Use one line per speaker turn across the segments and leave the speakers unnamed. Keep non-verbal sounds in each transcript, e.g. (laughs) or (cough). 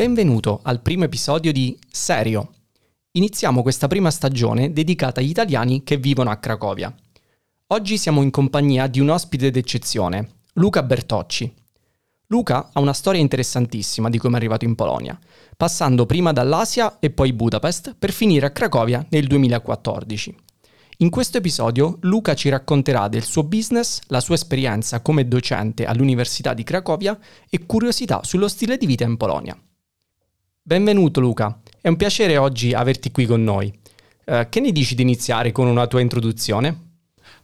Benvenuto al primo episodio di Serio. Iniziamo questa prima stagione dedicata agli italiani che vivono a Cracovia. Oggi siamo in compagnia di un ospite d'eccezione, Luca Bertocci. Luca ha una storia interessantissima di come è arrivato in Polonia, passando prima dall'Asia e poi Budapest per finire a Cracovia nel 2014. In questo episodio Luca ci racconterà del suo business, la sua esperienza come docente all'Università di Cracovia e curiosità sullo stile di vita in Polonia. Benvenuto Luca, è un piacere oggi averti qui con noi. Uh, che ne dici di iniziare con una tua introduzione?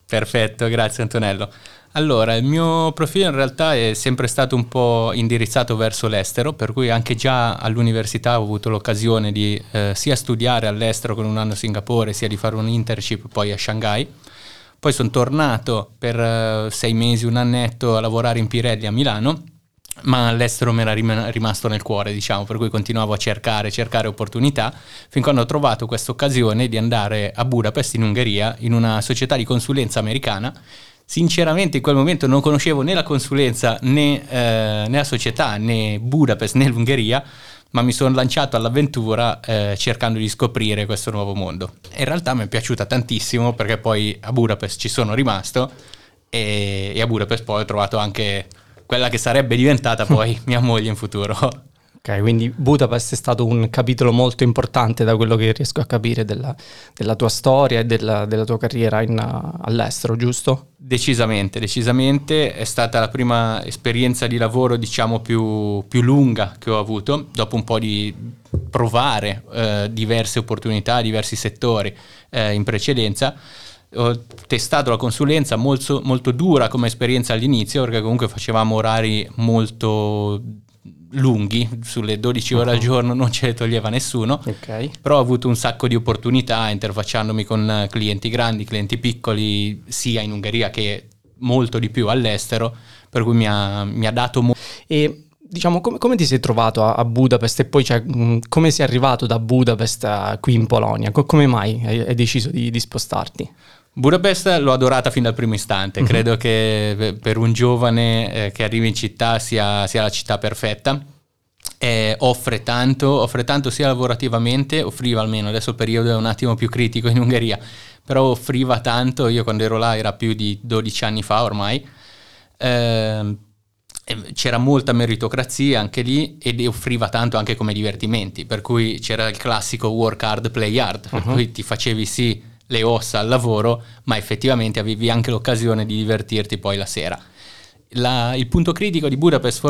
Perfetto, grazie Antonello. Allora, il mio profilo in realtà è sempre stato un po' indirizzato verso l'estero, per cui anche già all'università ho avuto l'occasione di eh, sia studiare all'estero con un anno a Singapore, sia di fare un internship poi a Shanghai. Poi sono tornato per eh, sei mesi, un annetto a lavorare in Pirelli a Milano ma all'estero mi era rimasto nel cuore, diciamo, per cui continuavo a cercare, cercare opportunità, fin quando ho trovato questa occasione di andare a Budapest, in Ungheria, in una società di consulenza americana. Sinceramente in quel momento non conoscevo né la consulenza né, eh, né la società né Budapest né l'Ungheria, ma mi sono lanciato all'avventura eh, cercando di scoprire questo nuovo mondo. in realtà mi è piaciuta tantissimo perché poi a Budapest ci sono rimasto e, e a Budapest poi ho trovato anche quella che sarebbe diventata (laughs) poi mia moglie in futuro.
Ok, quindi Budapest è stato un capitolo molto importante da quello che riesco a capire della, della tua storia e della, della tua carriera in, all'estero, giusto?
Decisamente, decisamente. È stata la prima esperienza di lavoro, diciamo, più, più lunga che ho avuto, dopo un po' di provare eh, diverse opportunità, diversi settori eh, in precedenza ho testato la consulenza molto, molto dura come esperienza all'inizio perché comunque facevamo orari molto lunghi, sulle 12 ore al giorno non ce le toglieva nessuno, okay. però ho avuto un sacco di opportunità interfacciandomi con clienti grandi, clienti piccoli, sia in Ungheria che molto di più all'estero, per cui mi ha, mi ha dato molto.
E diciamo, come, come, ti sei trovato a, a Budapest e poi cioè, mh, come sei arrivato da Budapest qui in Polonia? Co- come mai hai, hai deciso di, di, spostarti?
Budapest l'ho adorata fin dal primo istante, uh-huh. credo che per un giovane eh, che arriva in città sia, sia la città perfetta. Eh, offre tanto, offre tanto sia lavorativamente, offriva almeno, adesso il periodo è un attimo più critico in Ungheria, però offriva tanto, io quando ero là era più di 12 anni fa ormai, eh, c'era molta meritocrazia anche lì ed offriva tanto anche come divertimenti, per cui c'era il classico work hard, play hard, per uh-huh. cui ti facevi sì le ossa al lavoro, ma effettivamente avevi anche l'occasione di divertirti poi la sera. La, il punto critico di Budapest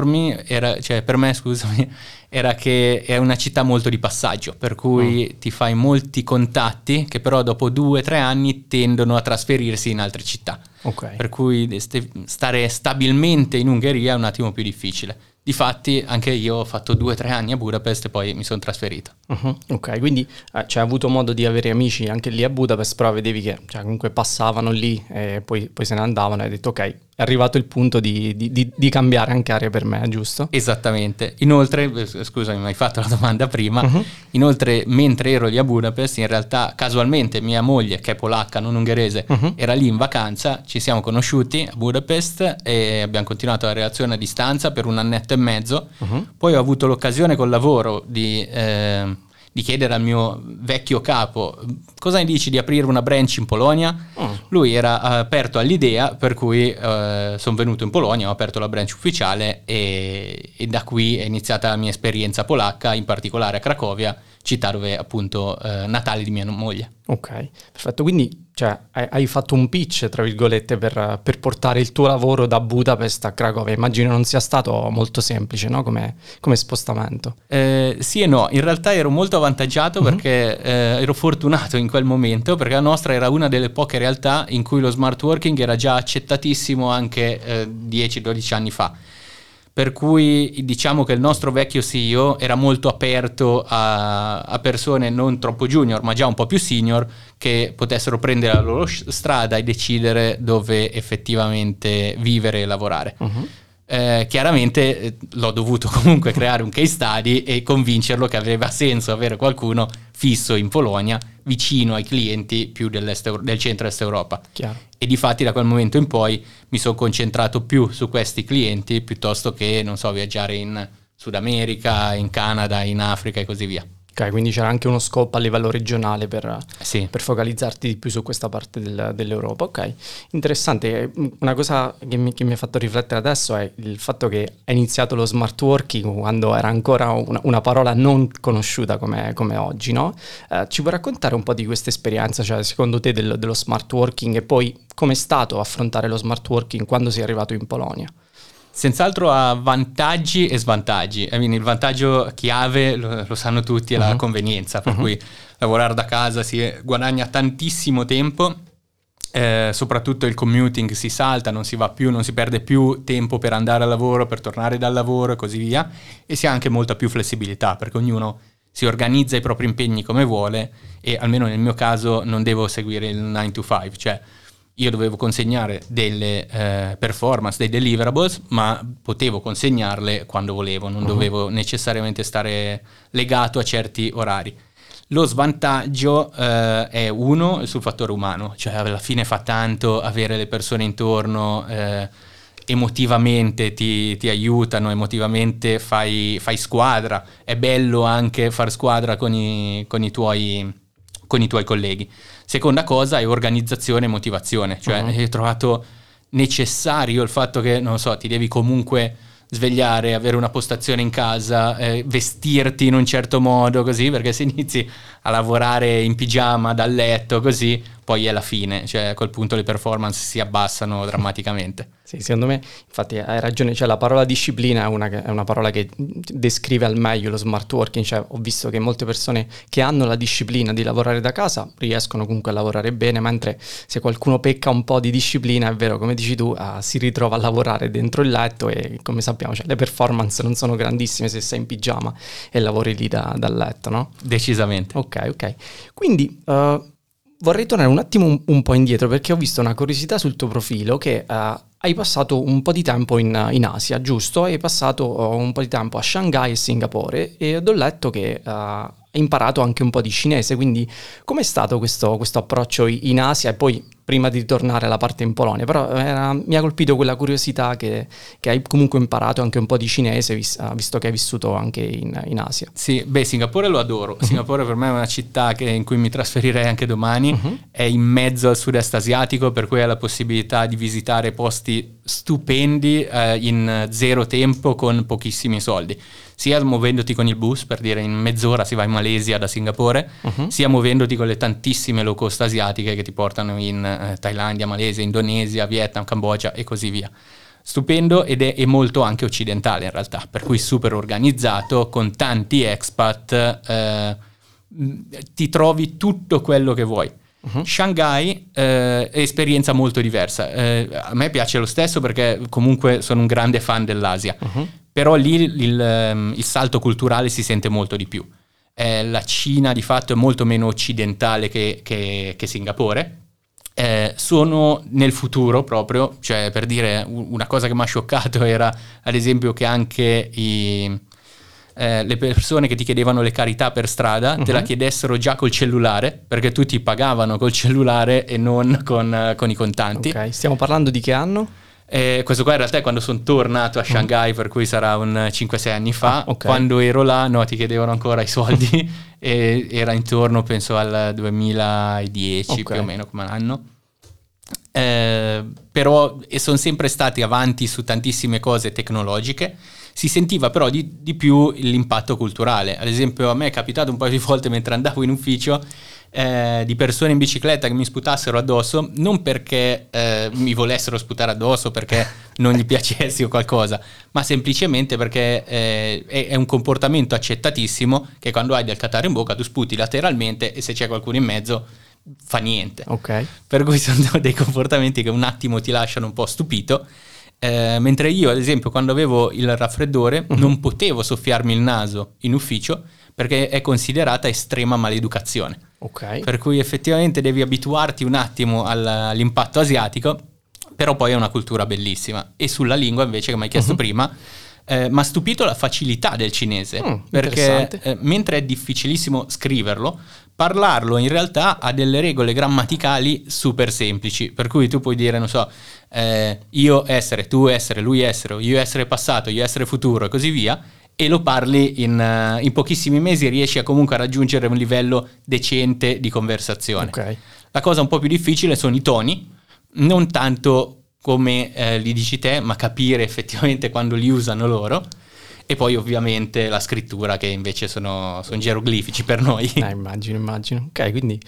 era, cioè per me scusami, (laughs) era che è una città molto di passaggio, per cui mm. ti fai molti contatti che però dopo due o tre anni tendono a trasferirsi in altre città. Okay. Per cui stare stabilmente in Ungheria è un attimo più difficile. Difatti anche io ho fatto due o tre anni a Budapest e poi mi sono trasferito.
Uh-huh, ok, quindi eh, cioè, hai avuto modo di avere amici anche lì a Budapest, però vedevi che cioè, comunque passavano lì e poi, poi, se ne andavano e hai detto ok, è arrivato il punto di, di, di, di, cambiare anche area per me, giusto?
Esattamente. Inoltre, eh, scusami, mi hai fatto la domanda prima, uh-huh. inoltre mentre ero lì a Budapest, in realtà casualmente mia moglie, che è polacca, non ungherese, uh-huh. era lì in vacanza, ci siamo conosciuti a Budapest e abbiamo continuato la relazione a distanza per un annetto e mezzo. Uh-huh. Poi ho avuto l'occasione col lavoro di, eh, di, chiedere al mio vecchio capo cosa ne dici di aprire una branch in Polonia. Uh-huh. Lui era aperto all'idea, per cui eh, sono venuto in Polonia, ho aperto la branch ufficiale e, e, da qui è iniziata la mia esperienza polacca, in particolare a Cracovia, città dove appunto eh, natale di mia moglie.
Ok, perfetto. Quindi cioè, hai fatto un pitch, tra virgolette, per, per, portare il tuo lavoro da Budapest a Cracovia. Immagino non sia stato molto semplice, no? Come, come spostamento.
Eh, sì e no, in realtà ero molto avvantaggiato mm-hmm. perché eh, ero fortunato in quel momento, perché la nostra era una delle poche realtà in cui lo smart working era già accettatissimo anche eh, 10-12 anni fa per cui diciamo che il nostro vecchio CEO era molto aperto a, a, persone non troppo junior, ma già un po' più senior, che potessero prendere la loro strada e decidere dove effettivamente vivere e lavorare. Uh-huh. Eh, chiaramente eh, l'ho dovuto comunque creare un case study e convincerlo che aveva senso avere qualcuno fisso in Polonia vicino ai clienti più del centro-est Europa. Chiaro. E di fatti da quel momento in poi mi sono concentrato più su questi clienti piuttosto che, non so, viaggiare in Sud America, in Canada, in Africa e così via.
Ok, quindi c'era anche uno scopo a livello regionale per,
sì.
per focalizzarti di più su questa parte del, dell'Europa. Ok, interessante. Una cosa che mi, che mi, ha fatto riflettere adesso è il fatto che è iniziato lo smart working quando era ancora una, una parola non conosciuta come, come oggi, no? Eh, ci puoi raccontare un po' di questa esperienza, cioè secondo te del, dello smart working e poi com'è stato affrontare lo smart working quando sei arrivato in Polonia?
Senz'altro ha vantaggi e svantaggi. I mean, il vantaggio chiave, lo, lo sanno tutti, è uh-huh. la mhm. convenienza, per uh-huh. cui lavorare da casa si guadagna tantissimo tempo, eh, soprattutto il commuting si salta, non si va più, non si perde più tempo per andare al lavoro, per tornare dal lavoro e così via, e si ha anche molta più flessibilità, perché ognuno si organizza i propri impegni come vuole e almeno nel mio caso non devo seguire il 9 to 5, cioè io dovevo consegnare delle eh, performance, dei deliverables, ma potevo consegnarle quando volevo, non uh-huh. dovevo necessariamente stare legato a certi orari. Lo svantaggio eh, è uno sul fattore umano, cioè alla fine fa tanto avere le persone intorno, eh, emotivamente ti, ti, aiutano, emotivamente fai, fai, squadra, è bello anche far squadra con i, con i, tuoi, con i tuoi colleghi. Seconda cosa è organizzazione e motivazione, cioè uh-huh. hai trovato necessario il fatto che, non so, ti devi comunque svegliare, avere una postazione in casa, eh, vestirti in un certo modo così, perché se inizi a lavorare in pigiama dal letto così, poi è la fine, cioè a quel punto le performance si abbassano drammaticamente.
Sì, secondo me, infatti hai ragione, cioè la parola disciplina è una, è una, parola che descrive al meglio lo smart working, cioè ho visto che molte persone che hanno la disciplina di lavorare da casa riescono comunque a lavorare bene, mentre se qualcuno pecca un po' di disciplina, è vero, come dici tu, uh, si ritrova a lavorare dentro il letto e come sappiamo cioè, le performance non sono grandissime se sei in pigiama e lavori lì da, dal letto, no?
Decisamente.
Ok, ok. Quindi... Uh, vorrei tornare un attimo un, un, po' indietro perché ho visto una curiosità sul tuo profilo che uh, hai passato un po' di tempo in, in, Asia, giusto? Hai passato uh, un po' di tempo a Shanghai e Singapore e ho letto che hai imparato anche un po' di cinese, quindi com'è stato questo, questo approccio in Asia e poi prima di ritornare alla parte in Polonia, però era, mi ha colpito quella curiosità che, che, hai comunque imparato anche un po' di cinese, vis, visto che hai vissuto anche in, in, Asia.
Sì, beh, Singapore lo adoro. Uh-huh. Singapore per me è una città che, in cui mi trasferirei anche domani, uh-huh. è in mezzo al sud-est asiatico, per cui hai la possibilità di visitare posti stupendi eh, in zero tempo con pochissimi soldi sia muovendoti con il bus, per dire in mezz'ora si va in Malesia da Singapore, uh-huh. sia muovendoti con le tantissime low cost asiatiche che ti portano in eh, Thailandia, Malesia, Indonesia, Vietnam, Cambogia e così via. Stupendo ed è, è, molto anche occidentale in realtà, per cui super organizzato, con tanti expat, eh, ti trovi tutto quello che vuoi. Uh-huh. Shanghai eh, è esperienza molto diversa. Eh, a me piace lo stesso perché comunque sono un grande fan dell'Asia. Uh-huh però lì il, ehm, il salto culturale si sente molto di più. Eh, la Cina di fatto è molto meno occidentale che, che, che Singapore. Eh, sono nel futuro proprio, cioè per dire una cosa che mi ha scioccato era ad esempio che anche i, eh, le persone che ti chiedevano le carità per strada uh-huh. te la mhm. chiedessero già col cellulare, perché tutti pagavano col cellulare e non con, con i contanti.
Ok, stiamo parlando di che anno?
Eh, questo qua in realtà è quando sono tornato a mm. Shanghai, per cui sarà un 5-6 anni fa. Ah, okay. Quando ero là, no, ti chiedevano ancora i soldi (laughs) e era intorno, penso, al 2010 okay. più o meno come anno. Eh, però sono sempre stati avanti su tantissime cose tecnologiche. Si sentiva però di, di più l'impatto culturale. Ad esempio, a me è capitato un paio di volte mentre andavo in ufficio eh, di persone in bicicletta che mi sputassero addosso, non perché eh, mi volessero sputare addosso, perché non gli piacessi o qualcosa, ma semplicemente perché eh, è, è, un comportamento accettatissimo che quando hai del cataro in bocca tu sputi lateralmente e se c'è qualcuno in mezzo fa niente.
Okay.
Per cui sono (laughs) dei comportamenti che un attimo ti lasciano un po' stupito. Eh, mentre io, ad esempio, quando avevo il raffreddore, uh-huh. non potevo soffiarmi il naso in ufficio perché è considerata estrema maleducazione.
Okay.
Per cui effettivamente devi abituarti un attimo all'impatto asiatico, però poi è una cultura bellissima. E sulla lingua invece, che mi hai chiesto uh-huh. prima, eh, mi ha stupito la facilità del cinese, mm, perché eh, mentre è difficilissimo scriverlo, parlarlo in realtà ha delle regole grammaticali super semplici, per cui tu puoi dire, non so, eh, io essere, tu essere, lui essere, io essere passato, io essere futuro e così via, e lo parli in, uh, in, pochissimi mesi riesci a comunque a raggiungere un livello decente di conversazione.
Okay.
La cosa un po' più difficile sono i toni, non tanto come eh, li dici te, ma capire effettivamente quando li usano loro e poi ovviamente la scrittura che invece sono, sono geroglifici per noi.
Eh, immagino, immagino. Ok, quindi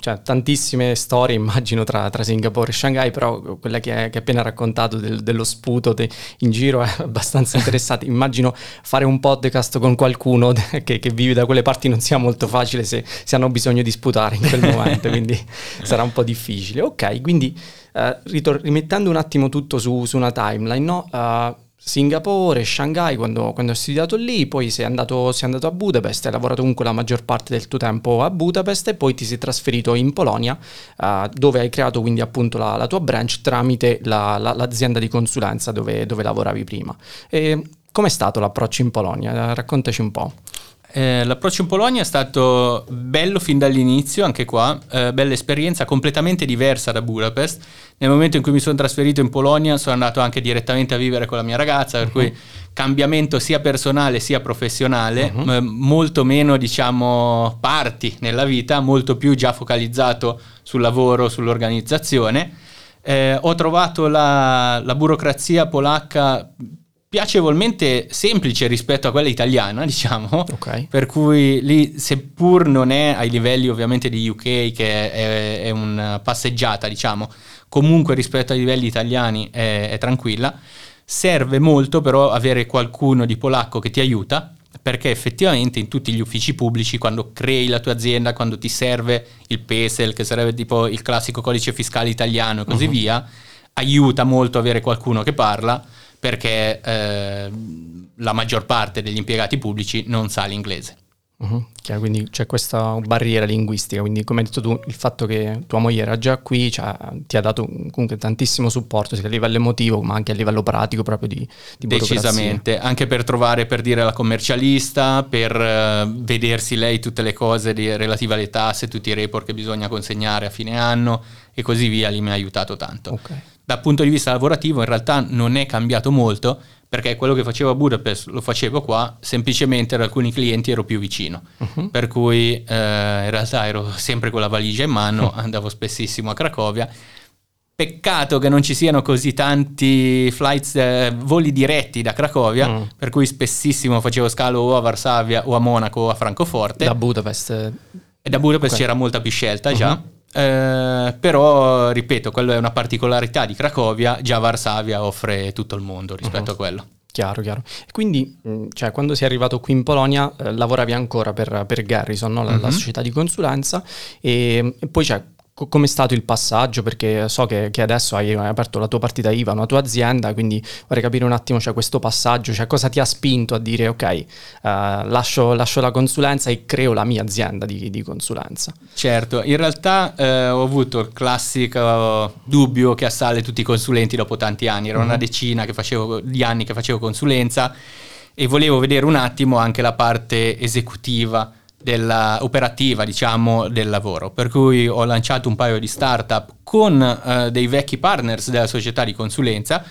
cioè, tantissime storie (laughs) immagino tra, tra, Singapore e Shanghai, però quella che hai appena raccontato del, dello sputo de, in giro è (laughs) abbastanza interessante. immagino fare un podcast con qualcuno (laughs) che, che, vive da quelle parti non sia molto facile se, se hanno bisogno di sputare in quel momento, quindi sarà un po' difficile. Ok, quindi uh, ritor- rimettendo un attimo tutto su, su una timeline, no? Uh, Singapore, Shanghai quando, quando, hai studiato lì, poi sei andato, sei andato, a Budapest, hai lavorato comunque la maggior parte del tuo tempo a Budapest e poi ti sei trasferito in Polonia uh, dove hai creato quindi appunto la, la tua branch tramite la, la, l'azienda di consulenza dove, dove lavoravi prima. E com'è stato l'approccio in Polonia? Raccontaci un po'.
Eh, l'approccio in Polonia è stato bello fin dall'inizio, anche qua, eh, bella esperienza, completamente diversa da Budapest. Nel momento in cui mi sono trasferito in Polonia sono andato anche direttamente a vivere con la mia ragazza, per uh-huh. cui cambiamento sia personale sia professionale, uh-huh. m- molto meno diciamo parti nella vita, molto più già focalizzato sul lavoro, sull'organizzazione. Eh, ho trovato la, la burocrazia polacca piacevolmente semplice rispetto a quella italiana, (laughs) diciamo.
Okay.
Per cui lì, seppur non è ai livelli ovviamente di UK, che è, è una passeggiata, diciamo, comunque rispetto ai livelli italiani è, è tranquilla. Serve molto però avere qualcuno di polacco che ti aiuta, perché effettivamente in tutti gli uffici pubblici, quando crei la tua azienda, quando ti serve il PESEL, che sarebbe tipo il classico codice fiscale italiano e così uh-huh. via, aiuta molto avere qualcuno che parla perché eh, la maggior parte degli impiegati pubblici non sa l'inglese.
Uh-huh. Chiaro, quindi c'è questa barriera linguistica, quindi come hai detto tu, il fatto che tua moglie era già qui cioè, ti ha dato comunque tantissimo supporto sia a livello emotivo ma anche a livello pratico proprio di, di
Decisamente, anche per trovare per dire la commercialista, per uh, vedersi lei tutte le cose di, relative alle tasse, tutti i report che bisogna consegnare a fine anno e così via, lì mi ha aiutato tanto.
Okay.
Dal punto di vista lavorativo in realtà non è cambiato molto perché quello che facevo a Budapest lo facevo qua, semplicemente ad alcuni clienti ero più vicino, uh-huh. per cui eh, in realtà ero sempre con la valigia in mano, (laughs) andavo spessissimo a Cracovia. Peccato che non ci siano così tanti flights, eh, voli diretti da Cracovia, uh per cui spessissimo facevo scalo o a Varsavia o a Monaco o a Francoforte.
Da Budapest?
E da Budapest okay. c'era molta più scelta uh-huh. Eh, però, ripeto, quello è una particolarità di Cracovia, già Varsavia offre tutto il mondo rispetto uh-huh. a quello.
Chiaro, chiaro. Quindi, mm, cioè, quando sei arrivato qui in Polonia, eh, lavoravi ancora per, per Garrison, no? la, uh-huh. la, società di consulenza, e, e poi c'è come è stato il passaggio? Perché so che, che, adesso hai aperto la tua partita IVA, una tua azienda, quindi vorrei capire un attimo cioè, questo passaggio, cioè, cosa ti ha spinto a dire ok, uh, lascio, lascio, la consulenza e creo la mia azienda di, di consulenza?
Certo, in realtà eh, ho avuto il classico dubbio che assale tutti i consulenti dopo tanti anni, era mm-hmm. una decina facevo, di anni che facevo consulenza e volevo vedere un attimo anche la parte esecutiva della, operativa diciamo del lavoro. Per cui ho lanciato un paio di startup con uh, dei vecchi partners della società di consulenza.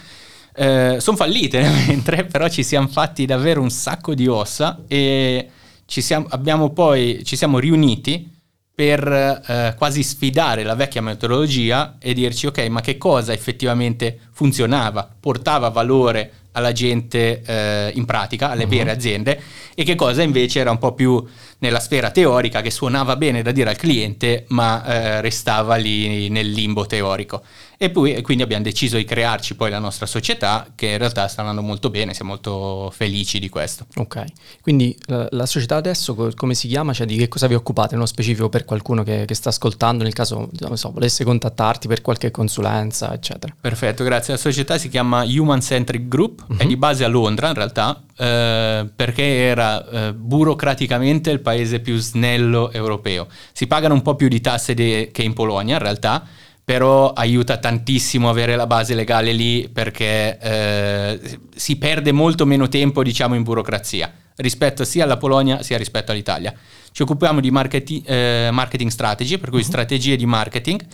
Uh, sono fallite (laughs) mentre però ci siamo fatti davvero un sacco di ossa e ci siamo, abbiamo poi, ci siamo riuniti per uh, quasi sfidare la vecchia metodologia e dirci ok ma che cosa effettivamente funzionava portava valore alla gente eh, in pratica, alle uh-huh. vere aziende, e che cosa invece era un po' più nella sfera teorica, che suonava bene da dire al cliente, ma eh, restava lì nel limbo teorico. E, poi, e quindi abbiamo deciso di crearci poi la nostra società, che in realtà sta andando molto bene, siamo molto felici di questo.
Ok, quindi la, la società adesso come si chiama? Cioè di che cosa vi occupate nello specifico per qualcuno che, che sta ascoltando, nel caso non so, volesse contattarti per qualche consulenza, eccetera?
Perfetto, grazie. La società si chiama Human Centric Group, uh-huh. è di base a Londra in realtà, eh, perché era eh, burocraticamente il paese più snello europeo. Si pagano un po' più di tasse de- che in Polonia in realtà, però aiuta tantissimo avere la base legale lì perché eh, si perde molto meno tempo diciamo in burocrazia rispetto sia alla Polonia sia rispetto all'Italia. Ci occupiamo di marketing, eh, marketing strategy, per cui uh-huh. strategie di marketing.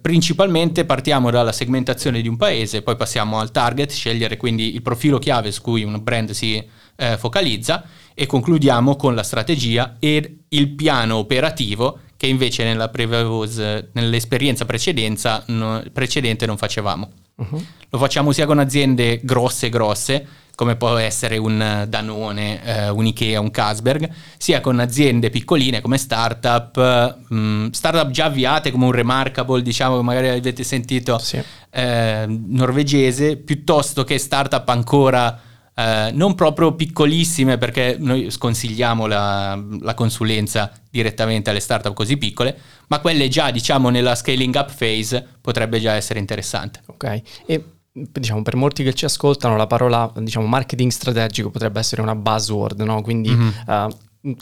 Principalmente partiamo dalla segmentazione di un paese, poi passiamo al target, scegliere quindi il profilo chiave su cui un brand si eh, focalizza e concludiamo con la strategia e il piano operativo che invece nella previous, nell'esperienza no, precedente non facevamo. Uh-huh. Lo facciamo sia con aziende grosse grosse, come può essere un Danone, eh, un Ikea, un Kasberg, sia con aziende piccoline come startup, mh, mm, startup già avviate come un Remarkable, diciamo, magari avete sentito, sì. eh, norvegese, piuttosto che startup ancora eh, non proprio piccolissime perché noi sconsigliamo la, la, consulenza direttamente alle startup così piccole, ma quelle già diciamo nella scaling up phase potrebbe già essere interessante.
Ok, e diciamo per molti che ci ascoltano la parola diciamo marketing strategico potrebbe essere una buzzword, no? Quindi mm-hmm. uh,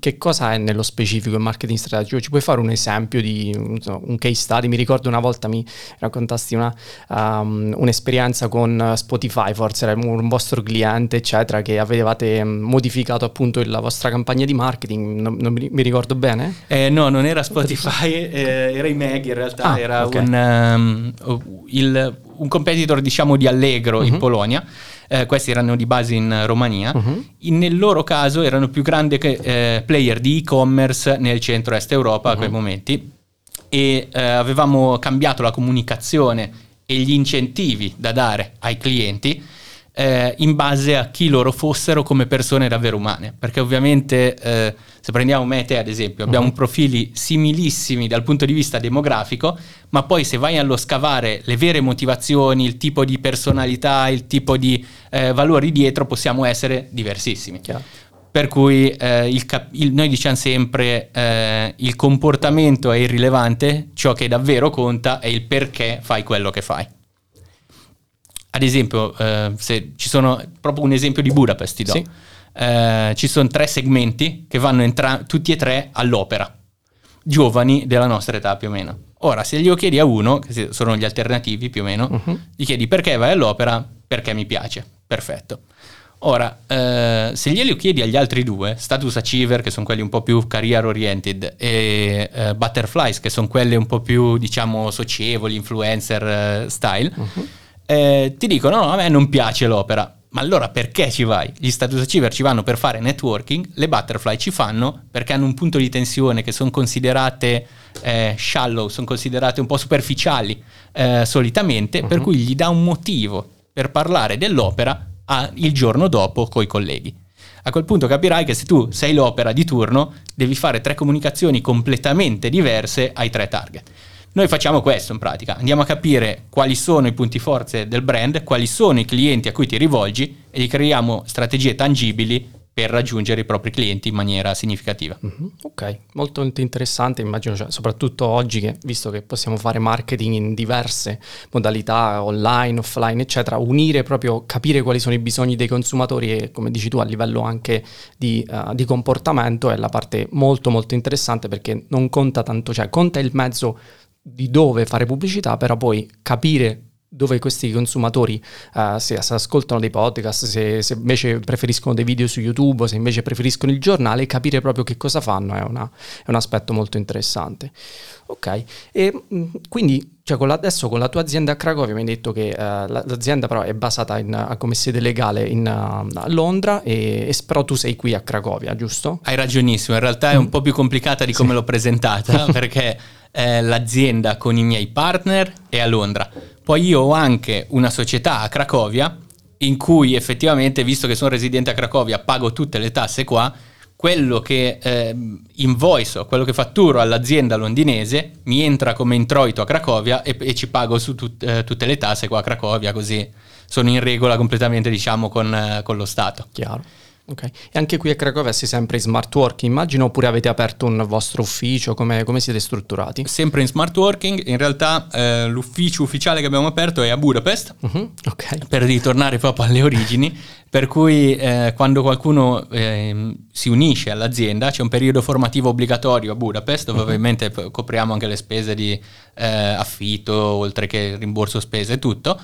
che cosa è nello specifico il marketing strategico? Ci puoi fare un esempio di un case study? Mi ricordo una volta mi raccontasti una, um, un'esperienza con Spotify, forse era un vostro cliente, eccetera, che avevate modificato appunto la vostra campagna di marketing, non, non mi, ricordo bene?
Eh, no, non era Spotify, (laughs) eh, era Imeg in realtà, ah, era okay. un, um, il, un competitor diciamo di Allegro uh-huh. in mhm. Polonia eh, questi erano di base in Romania, uh-huh. in, nel loro caso erano più grandi che, eh, player di e-commerce nel centro-est Europa uh-huh. a quei momenti e eh, avevamo cambiato la comunicazione e gli incentivi da dare ai clienti eh, in base a chi loro fossero come persone davvero umane, perché ovviamente eh, se prendiamo me e te ad esempio abbiamo uh-huh. profili similissimi dal punto di vista demografico, ma poi se vai allo scavare le vere motivazioni, il tipo di personalità, il tipo di eh, valori dietro, possiamo essere diversissimi. Chiaro. Per cui eh, il cap- il, noi diciamo sempre eh, il comportamento è irrilevante, ciò che davvero conta è il perché fai quello che fai. Ad esempio, eh, se ci sono proprio un esempio di Budapest, ti do. Sì. Eh, ci sono tre segmenti che vanno entra- tutti e tre all'opera, giovani della nostra età più o meno. Ora, se glielo chiedi a uno, che sono gli alternativi più o meno, uh-huh. gli chiedi perché vai all'opera, perché mi piace, perfetto. Ora, eh, se glielo chiedi agli altri due, Status Achiever, che sono quelli un po' più career oriented, e eh, Butterflies, che sono quelle un po' più, diciamo, socievoli, influencer eh, style, uh-huh eh, ti dicono no, a me non piace l'opera. Ma allora perché ci vai? Gli status achiever ci vanno per fare networking, le butterfly ci fanno perché hanno un punto di tensione che sono considerate eh, shallow, sono considerate un po' superficiali eh, solitamente, uh-huh. per mhm. cui gli dà un motivo per parlare dell'opera a, il giorno dopo coi colleghi. A quel punto capirai che se tu sei l'opera di turno, devi fare tre comunicazioni completamente diverse ai tre target. Noi facciamo questo in pratica, andiamo a capire quali sono i punti forze del brand, quali sono i clienti a cui ti rivolgi e gli creiamo strategie tangibili per raggiungere i propri clienti in maniera significativa.
Mm-hmm. Ok, molto interessante, immagino, cioè, soprattutto oggi che visto che possiamo fare marketing in diverse modalità, online, offline, eccetera, unire proprio, capire quali sono i bisogni dei consumatori e come dici tu a livello anche di, uh, di comportamento è la parte molto molto interessante perché non conta tanto, cioè conta il mezzo di dove fare pubblicità, però poi capire dove questi consumatori uh, se, se, ascoltano dei podcast, se, se, invece preferiscono dei video su YouTube, se invece preferiscono il giornale, capire proprio che cosa fanno è, una, è un aspetto molto interessante. Ok, e mm, quindi cioè con la, adesso con la tua azienda a Cracovia mi hai detto che uh, l'azienda però è basata in, come sede legale in, uh, a Londra e, e, però tu sei qui a Cracovia, giusto?
Hai ragionissimo, in realtà è un mm. po' più complicata di come sì. l'ho presentata (laughs) perché eh, l'azienda con i miei partner è a Londra. Poi io ho anche una società a Cracovia in cui effettivamente, visto che sono residente a Cracovia, pago tutte le tasse qua, quello che eh, invoice, quello che fatturo all'azienda londinese mi entra come introito a Cracovia e, e ci pago su tut, eh, tutte le tasse qua a Cracovia, così sono in regola completamente diciamo con, eh, con lo Stato.
Chiaro. Ok, e anche qui a Cracovia sei sempre in smart working, immagino, oppure avete aperto un vostro ufficio, come, come siete strutturati?
Sempre in smart working, in realtà eh, l'ufficio ufficiale che abbiamo aperto è a Budapest, uh-huh. okay. per ritornare proprio alle origini, per cui eh, quando qualcuno eh, si unisce all'azienda c'è un periodo formativo obbligatorio a Budapest, dove uh-huh. ovviamente copriamo anche le spese di eh, affitto, oltre che rimborso spese e tutto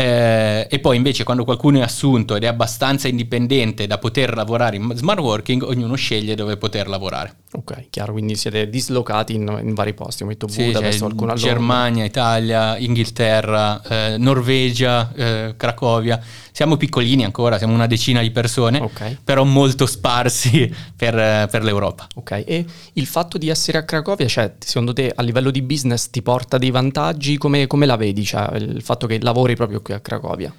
Eh, e poi invece quando qualcuno è assunto ed è abbastanza indipendente da poter lavorare in smart working, ognuno sceglie dove poter lavorare.
Ok, chiaro, quindi siete dislocati in, in vari posti,
metto sì, Budapest, a Germania, Italia, Inghilterra, eh, Norvegia, eh, Cracovia. Siamo piccolini ancora, siamo una decina di persone, okay. però molto sparsi (laughs) per, per, l'Europa.
Ok, e il fatto di essere a Cracovia, cioè, secondo te a livello di business ti porta dei vantaggi? Come, come la vedi, cioè, il fatto che lavori proprio qui a Cracovia?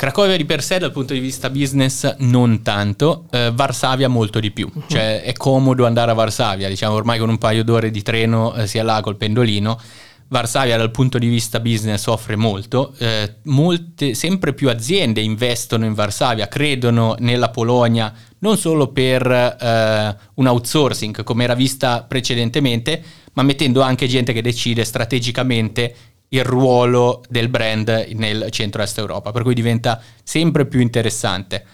Cracovia di per sé dal punto di vista business non tanto, eh, Varsavia molto di più, uh-huh. cioè è comodo andare a Varsavia, diciamo ormai con un paio d'ore di treno eh, sia là col pendolino. Varsavia dal punto di vista business offre molto, eh, molte, sempre più aziende investono in Varsavia, credono nella Polonia non solo per eh, un outsourcing come era vista precedentemente, ma mettendo anche gente che decide strategicamente il ruolo del brand nel centro-est Europa, per cui diventa sempre più interessante.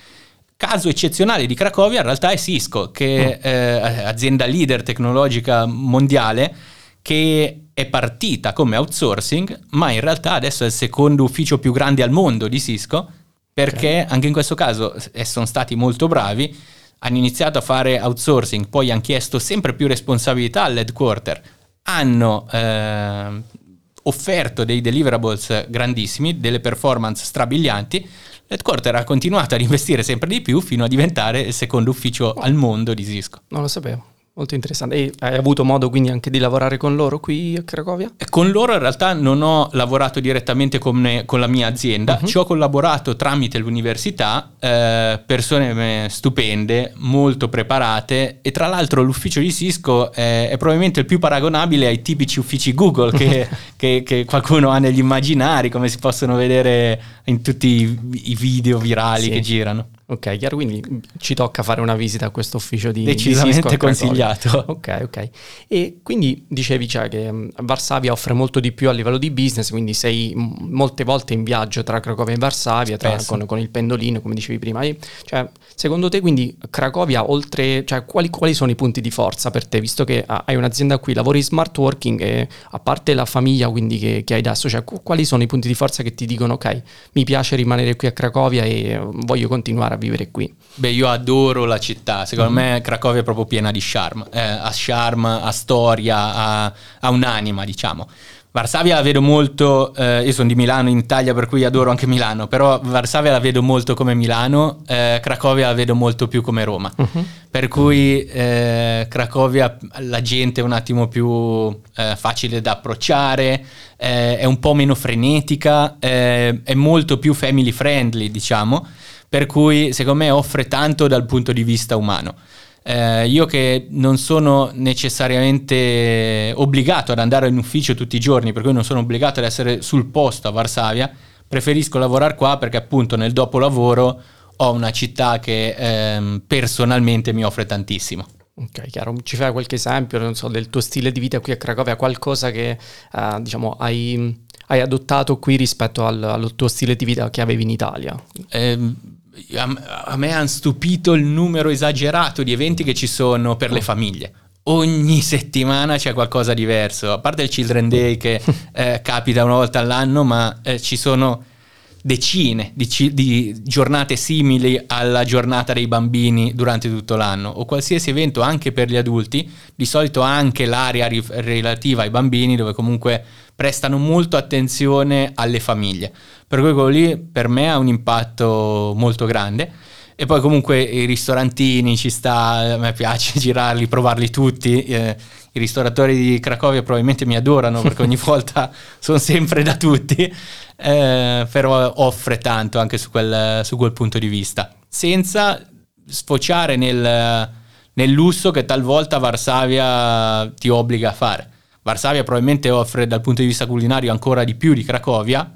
Caso eccezionale di Cracovia in realtà è Cisco, che è eh, azienda leader tecnologica mondiale, che è partita come outsourcing, ma in realtà adesso è il secondo ufficio più grande al mondo di Cisco, perché okay. anche in questo caso eh, sono stati molto bravi, hanno iniziato a fare outsourcing, poi hanno chiesto sempre più responsabilità all'headquarter, hanno eh, offerto dei deliverables grandissimi, delle performance strabilianti, l'headquarter ha continuato ad investire sempre di più fino a diventare il secondo ufficio al mondo di Cisco.
Non lo sapevo. Molto interessante. E hai avuto modo quindi anche di lavorare con loro qui a Cracovia?
Con loro in realtà non ho lavorato direttamente con, con la mia azienda, uh-huh. ci ho collaborato tramite l'università, eh, persone stupende, molto preparate e tra l'altro l'ufficio di Cisco è, è probabilmente il più paragonabile ai tipici uffici Google che, (laughs) che, che, qualcuno ha negli immaginari, come si possono vedere in tutti i video virali sì. che girano.
Ok, chiaro, quindi ci tocca fare una visita a questo ufficio di
Decisamente
di
consigliato.
Ok, ok. E quindi dicevi cioè, che mm, Varsavia offre molto di più a livello di business, quindi sei molte volte in viaggio tra Cracovia e Varsavia, tra, con, con, il pendolino, come dicevi prima. E, cioè, secondo te quindi Cracovia, oltre, cioè, quali, quali, sono i punti di forza per te, visto che hai un'azienda qui, lavori in smart working e a parte la famiglia quindi che, che hai adesso, cioè, quali sono i punti di forza che ti dicono ok, mi piace rimanere qui a Cracovia e voglio continuare a a vivere qui?
Beh, io adoro la città, secondo mm-hmm. me Cracovia è proprio piena di charme, eh, ha charme, ha storia, ha, ha un'anima, diciamo. Varsavia la vedo molto, eh, io sono di Milano in Italia per cui adoro anche Milano, però Varsavia la vedo molto come Milano, eh, Cracovia la vedo molto più come Roma, uh-huh. per cui eh, Cracovia la gente è un attimo più eh, facile da approcciare, eh, è un po' meno frenetica, eh, è molto più family friendly diciamo, per cui secondo me offre tanto dal punto di vista umano. Eh, io che non sono necessariamente obbligato ad andare in ufficio tutti i giorni, per cui non sono obbligato ad essere sul posto a Varsavia, preferisco lavorare qua perché appunto nel dopolavoro ho una città che ehm, personalmente mi offre tantissimo.
Ok, chiaro. Ci fai qualche esempio, non so, del tuo stile di vita qui a Cracovia, qualcosa che uh, diciamo hai, hai, adottato qui rispetto al, al, tuo stile di vita che avevi in Italia?
Eh, a, a me hanno stupito il numero esagerato di eventi che ci sono per le famiglie. Ogni settimana c'è qualcosa di diverso, a parte il Children Day che (laughs) eh, capita una volta all'anno, ma eh, ci sono decine di, di, giornate simili alla giornata dei bambini durante tutto l'anno o qualsiasi evento anche per gli adulti, di solito anche l'area ri- relativa ai bambini dove comunque prestano molto attenzione alle famiglie. Per cui quello lì per me ha un impatto molto grande. E poi comunque i ristorantini ci sta, a me piace (laughs) girarli, provarli tutti. Eh, I ristoratori di Cracovia probabilmente mi adorano perché ogni (laughs) volta sono sempre da tutti eh, però offre tanto anche su quel, su quel, punto di vista, senza sfociare nel, nel lusso che talvolta Varsavia ti obbliga a fare. Varsavia probabilmente offre dal punto di vista culinario ancora di più di Cracovia,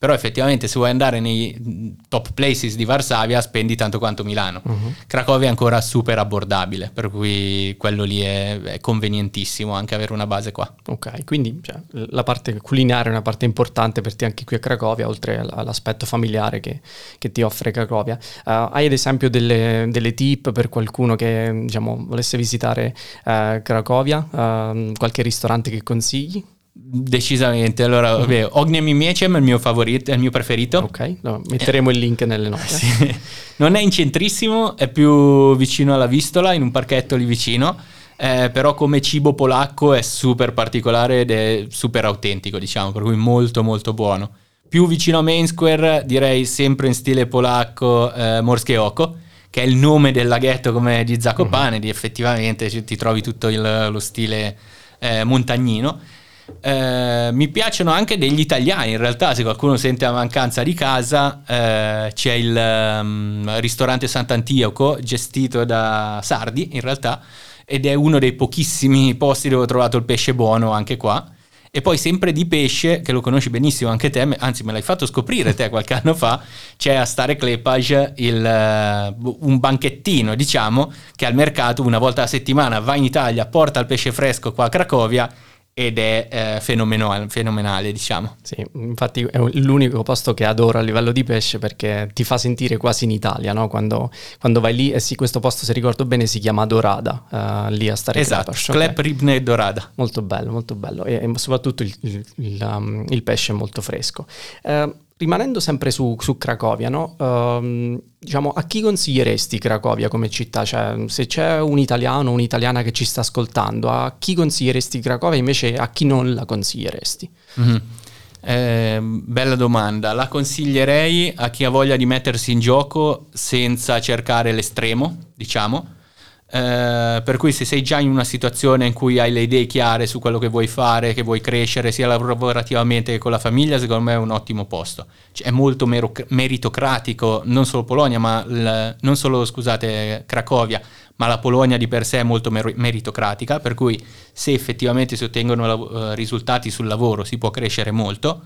però effettivamente se vuoi andare nei top places di Varsavia spendi tanto quanto Milano. Uh-huh. Cracovia è ancora super abbordabile, per cui quello lì è, è, convenientissimo anche avere una base qua.
Ok, quindi cioè, la parte culinaria è una parte importante per te anche qui a Cracovia, oltre all'aspetto familiare che, che ti offre Cracovia. Uh, hai ad esempio delle, delle, tip per qualcuno che diciamo, volesse visitare uh, Cracovia? Uh, qualche ristorante che consigli?
Decisamente, allora, mm. vabbè, Ogniem Miecem è il mio favorito, è il mio preferito.
Ok, no, metteremo il link nelle (laughs) note.
Sì. Non è in centrissimo, è più vicino alla Vistola, in un parchetto lì vicino, eh, però come cibo polacco è super particolare ed è super autentico, diciamo, per cui molto molto buono. Più vicino a Main Square, direi sempre in stile polacco, eh, Oko, che è il nome del laghetto come di Zakopane, mm-hmm. di effettivamente ti trovi tutto il, lo stile eh, montagnino eh, mi piacciono anche degli italiani, in realtà se qualcuno sente la mancanza di casa eh, c'è il um, ristorante Sant'Antioco gestito da Sardi in realtà ed è uno dei pochissimi posti dove ho trovato il pesce buono anche qua. E poi sempre di pesce, che lo conosci benissimo anche te, anzi me l'hai fatto scoprire te qualche (laughs) anno fa, c'è a Stare Clepage il, uh, un banchettino, diciamo, che al mercato una volta a settimana va in Italia, porta il pesce fresco qua a Cracovia ed è eh, fenomenale, fenomenale, diciamo.
Sì, infatti è l'unico posto che adoro a livello di pesce perché ti fa sentire quasi in Italia, no? quando, quando, vai lì, e sì, questo posto se ricordo bene si chiama Dorada, uh, lì a stare
Esatto, Klep okay. Ribne Dorada.
Molto bello, molto bello e, e soprattutto il, il, il, um, il, pesce è molto fresco. Uh, rimanendo sempre su, su Cracovia, no? uh, diciamo, a chi consiglieresti Cracovia come città? Cioè, se c'è un italiano o un'italiana che ci sta ascoltando, a chi consiglieresti Cracovia invece a chi non la consiglieresti?
Mm-hmm. Eh, bella domanda, la consiglierei a chi ha voglia di mettersi in gioco senza cercare l'estremo, diciamo eh, per cui se sei già in una situazione in cui hai le idee chiare su quello che vuoi fare, che vuoi crescere sia lavorativamente che con la famiglia, secondo me è un ottimo posto. Cioè, è molto mero- meritocratico, non solo Polonia, ma l- non solo, scusate, Cracovia, ma la Polonia di per sé è molto mer- meritocratica, per cui se effettivamente si ottengono la- uh, risultati sul lavoro si può crescere molto.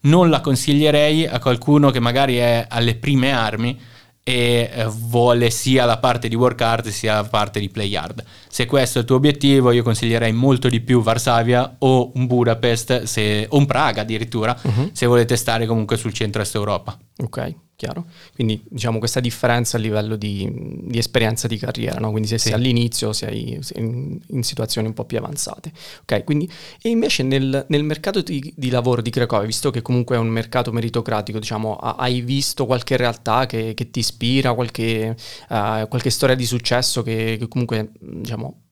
Non la consiglierei a qualcuno che magari è alle prime armi, e eh, vuole sia la parte di work hard sia la parte di play hard. Se questo è il tuo obiettivo, io consiglierei molto di più Varsavia o un Budapest se, o un Praga addirittura, uh-huh. se volete stare comunque sul centro-est Europa.
Ok chiaro? Quindi diciamo questa differenza a livello di, di esperienza di carriera, no? quindi se sì. sei all'inizio sei, sei in, in, situazioni un po' più avanzate. Ok, quindi e invece nel, nel mercato di, di, lavoro di Cracovia, visto che comunque è un mercato meritocratico, diciamo, hai visto qualche realtà che, che ti ispira, qualche, uh, qualche, storia di successo che, che comunque diciamo,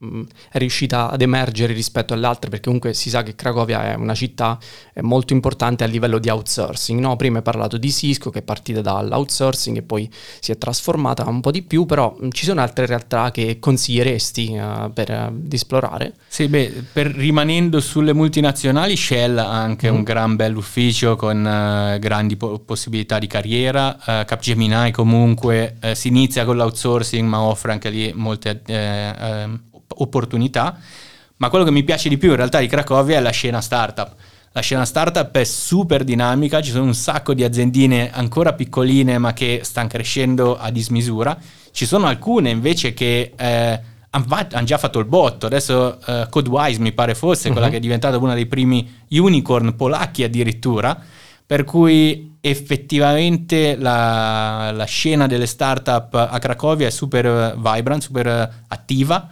è riuscita ad emergere rispetto alle altre? Perché comunque si sa che Cracovia è una città molto importante a livello di outsourcing, no? Prima hai parlato di Cisco che è partita da all'outsourcing e poi si è trasformata un po' di più, però mm, ci sono altre realtà che consiglieresti uh, per uh, esplorare?
Sì, beh, per, rimanendo sulle multinazionali, Shell ha anche mm. un gran bel ufficio con uh, grandi po- possibilità di carriera, Capgemini comunque si inizia con l'outsourcing ma offre anche lì molte ehm, opportunità, ma quello che mi piace di più in realtà di Cracovia è la scena startup la scena startup è super dinamica, ci sono un sacco di aziendine ancora piccoline ma che stanno crescendo a dismisura. Ci sono alcune invece che eh, hanno già fatto il botto. Adesso uh, Codewise mi pare fosse uh-huh. quella mhm. che è diventata una dei primi unicorn polacchi addirittura. Per cui effettivamente la, la scena delle startup a Cracovia è super vibrant, super attiva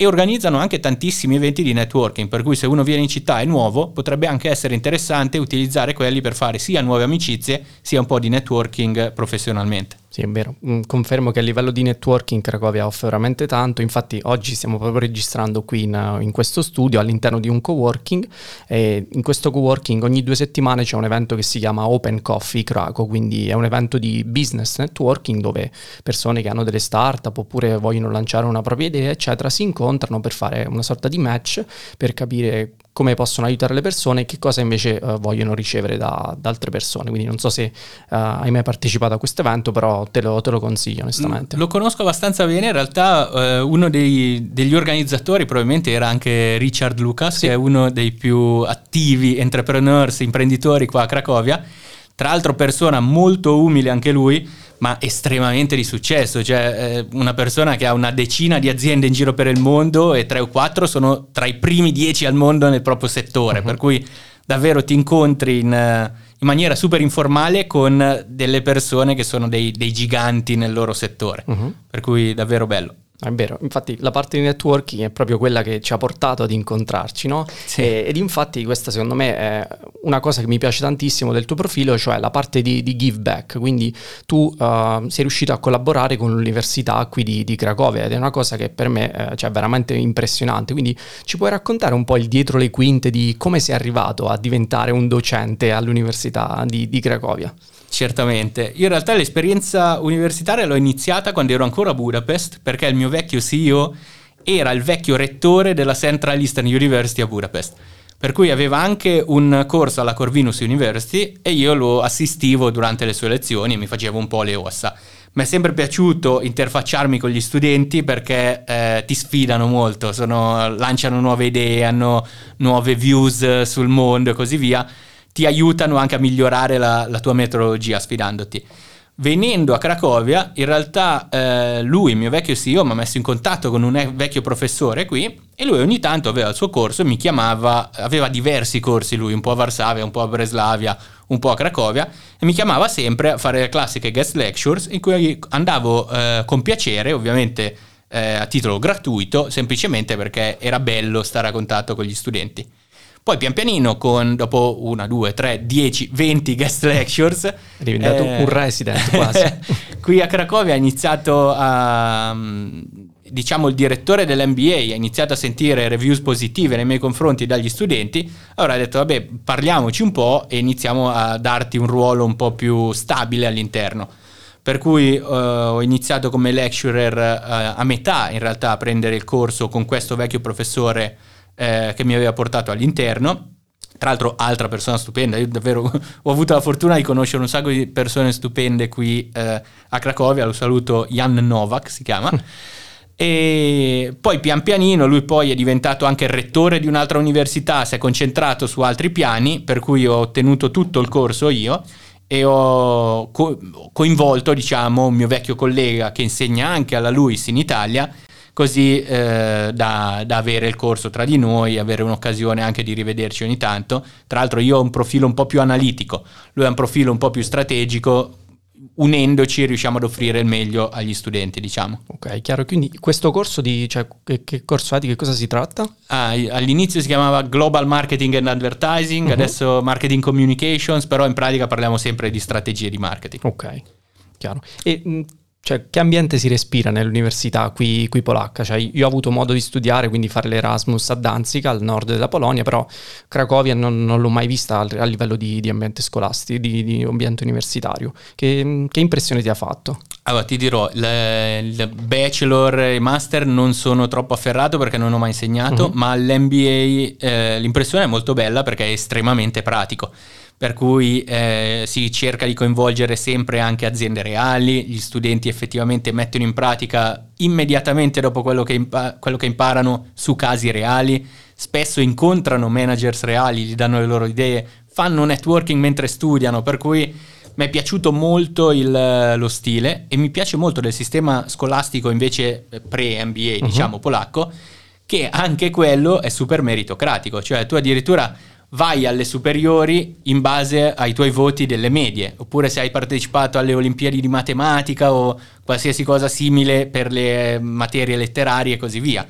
e organizzano anche tantissimi eventi di networking, per cui se uno viene in città e è nuovo, potrebbe anche essere interessante utilizzare quelli per fare sia nuove amicizie, sia un po' di networking professionalmente.
Sì, è vero. Mm, confermo che a livello di networking Cracovia offre veramente tanto. Infatti, oggi stiamo proprio registrando qui in, in questo studio all'interno di un coworking. E in questo coworking ogni due settimane c'è un evento che si chiama Open Coffee Craco, quindi è un evento di business networking dove persone che hanno delle startup oppure vogliono lanciare una propria idea, eccetera, si incontrano per fare una sorta di match per capire come possono aiutare le persone e che cosa invece uh, vogliono ricevere da, da, altre persone. Quindi non so se uh, hai mai partecipato a questo evento, però te lo, te lo consiglio onestamente.
Lo conosco abbastanza bene, in realtà uh, uno dei, degli organizzatori probabilmente era anche Richard Lucas, sì. che è uno dei più attivi entrepreneurs, imprenditori qua a Cracovia. Tra l'altro persona molto umile anche lui, ma estremamente di successo, cioè eh, una persona che ha una decina di aziende in giro per il mondo e tre o quattro sono tra i primi dieci al mondo nel proprio settore, uh-huh. per cui davvero ti incontri in, eh, in, maniera super informale con delle persone che sono dei, dei giganti nel loro settore, uh-huh. per cui davvero bello.
È vero, infatti la parte di networking è proprio quella che ci ha portato ad incontrarci, no? Sì. E, ed infatti questa secondo me è una cosa che mi piace tantissimo del tuo profilo, cioè la parte di, di give back, quindi tu uh, sei riuscito a collaborare con l'università qui di, di Cracovia ed è una cosa che per me è cioè, veramente impressionante, quindi ci puoi raccontare un po' il dietro le quinte di come sei arrivato a diventare un docente all'università di, di Cracovia?
Certamente. Io in realtà l'esperienza universitaria l'ho iniziata quando ero ancora a Budapest, perché il mio vecchio CEO era il vecchio rettore della Central Eastern University a Budapest. Per cui aveva anche un corso alla Corvinus University e io lo assistivo durante le sue lezioni e mi facevo un po' le ossa. Mi è sempre piaciuto interfacciarmi con gli studenti perché eh, ti sfidano molto, sono, lanciano nuove idee, hanno nuove views sul mondo e così via ti aiutano anche a migliorare la, la tua metodologia sfidandoti. Venendo a Cracovia, in realtà eh, lui, il mio vecchio CEO, mi ha messo in contatto con un vecchio professore qui e lui ogni tanto aveva il suo corso e mi chiamava, aveva diversi corsi lui, un po' a Varsavia, un po' a Breslavia, un po' a Cracovia e mi chiamava sempre a fare le classiche guest lectures in cui andavo eh, con piacere, ovviamente eh, a titolo gratuito, semplicemente perché era bello stare a contatto con gli studenti. Poi pian pianino, con, dopo una, due, tre, dieci, venti guest lectures... È
diventato eh, un resident quasi. (laughs)
qui a Cracovia ha iniziato a... diciamo il direttore dell'MBA ha iniziato a sentire reviews positive nei miei confronti dagli studenti, allora ha detto vabbè parliamoci un po' e iniziamo a darti un ruolo un po' più stabile all'interno. Per cui uh, ho iniziato come lecturer uh, a metà in realtà a prendere il corso con questo vecchio professore eh, che mi aveva portato all'interno. Tra l'altro, altra persona stupenda. Io davvero (laughs) ho avuto la fortuna di conoscere un sacco di persone stupende qui eh, a Cracovia. Lo saluto Jan Novak, si chiama. (laughs) e poi pian pianino lui poi è diventato anche rettore di un'altra università, si è concentrato su altri piani, per cui ho ottenuto tutto il corso io e ho co- coinvolto, diciamo, un mio vecchio collega che insegna anche alla LUIS in Italia così eh, da, da, avere il corso tra di noi, avere un'occasione anche di rivederci ogni tanto. Tra l'altro io ho un profilo un po' più analitico, lui ha un profilo un po' più strategico, unendoci riusciamo ad offrire il meglio agli studenti, diciamo.
Ok, chiaro. Quindi questo corso di, cioè, che, che corso è? Di che cosa si tratta?
Ah, all'inizio si chiamava Global Marketing and Advertising, uh-huh. adesso Marketing Communications, però in pratica parliamo sempre di strategie di marketing.
Ok, chiaro. E cioè, che ambiente si respira nell'università qui, qui polacca? Cioè, io ho avuto modo di studiare, quindi fare l'Erasmus a Danzig, al nord della Polonia, però Cracovia non, non l'ho mai vista a livello di, di ambiente scolastico, di, di, ambiente universitario. Che, che, impressione ti ha fatto?
Allora, ti dirò, il bachelor e master non sono troppo afferrato perché non ho mai insegnato, uh-huh. ma l'MBA eh, l'impressione è molto bella perché è estremamente pratico per cui eh, si cerca di coinvolgere sempre anche aziende reali, gli studenti effettivamente mettono in pratica immediatamente dopo quello che, impa- quello che imparano su casi reali, spesso incontrano managers reali, gli danno le loro idee, fanno networking mentre studiano, per cui mi è piaciuto molto il, lo stile e mi piace molto del sistema scolastico invece pre-MBA, uh-huh. diciamo polacco, che anche quello è super meritocratico, cioè tu addirittura vai alle superiori in base ai tuoi voti delle medie, oppure se hai partecipato alle Olimpiadi di matematica o qualsiasi cosa simile per le materie letterarie e così via.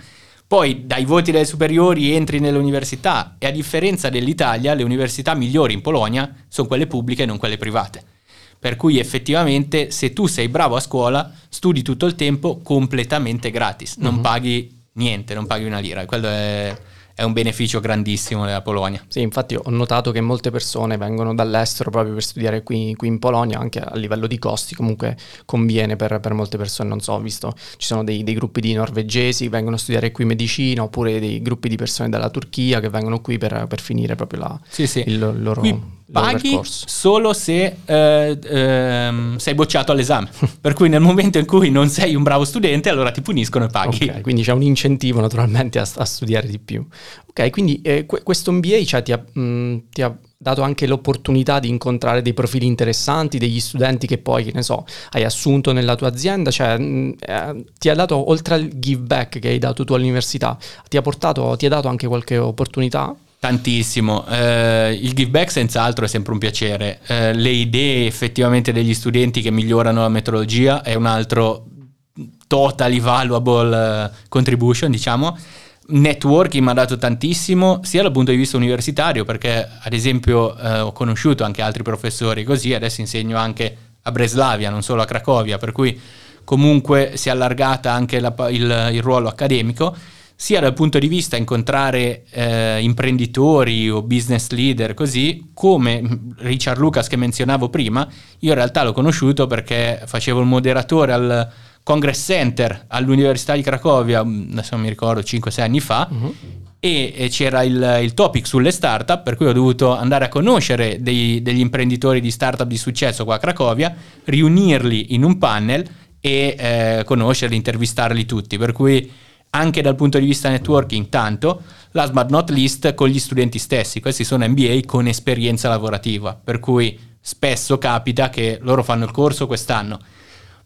Poi dai voti delle superiori entri nelle università e a differenza dell'Italia le università migliori in Polonia sono quelle pubbliche e non quelle private. Per cui effettivamente se tu sei bravo a scuola studi tutto il tempo completamente gratis, non mm-hmm. paghi niente, non paghi una lira. Quello è è un beneficio grandissimo della Polonia.
Sì, infatti ho notato che molte persone vengono dall'estero proprio per studiare qui, qui in Polonia, anche a livello di costi comunque conviene per, per molte persone, non so, ho visto ci sono dei, dei, gruppi di norvegesi che vengono a studiare qui medicina, oppure dei gruppi di persone dalla Turchia che vengono qui per, per finire proprio la,
sì, sì.
il, loro...
Qui paghi solo se eh, ehm, sei bocciato all'esame. (laughs) per cui nel momento in cui non sei un bravo studente, allora ti puniscono e paghi.
Okay, quindi c'è un incentivo naturalmente a, a studiare di più. Ok, quindi eh, questo MBA cioè, ti, ha, mh, ti, ha, dato anche l'opportunità di incontrare dei profili interessanti, degli studenti che poi, che ne so, hai assunto nella tua azienda, cioè mh, eh, ti ha dato, oltre al give back che hai dato tu all'università, ti ha, portato, ti ha dato anche qualche opportunità?
Tantissimo, eh, il give back senz'altro è sempre un piacere, eh, le idee effettivamente degli studenti che migliorano la metodologia è un altro totally valuable eh, contribution, diciamo. Networking mi ha dato tantissimo, sia dal punto di vista universitario, perché ad esempio eh, ho conosciuto anche altri professori così, adesso insegno anche a Breslavia, non solo a Cracovia, per cui comunque si è allargata anche la, il, il ruolo accademico sia dal punto di vista incontrare eh, imprenditori o business leader così, come Richard Lucas che menzionavo prima, io in realtà l'ho conosciuto perché facevo il moderatore al Congress Center all'Università di Cracovia, mm, adesso non mi ricordo, 5-6 anni fa, uh-huh. e, e, c'era il, il, topic sulle startup, per cui ho dovuto andare a conoscere dei, degli imprenditori di startup di successo qua a Cracovia, riunirli in un panel e eh, conoscerli, intervistarli tutti, per cui anche dal punto di vista networking tanto, last but not least con gli studenti stessi, questi sono MBA con esperienza lavorativa, per cui spesso capita che loro fanno il corso quest'anno,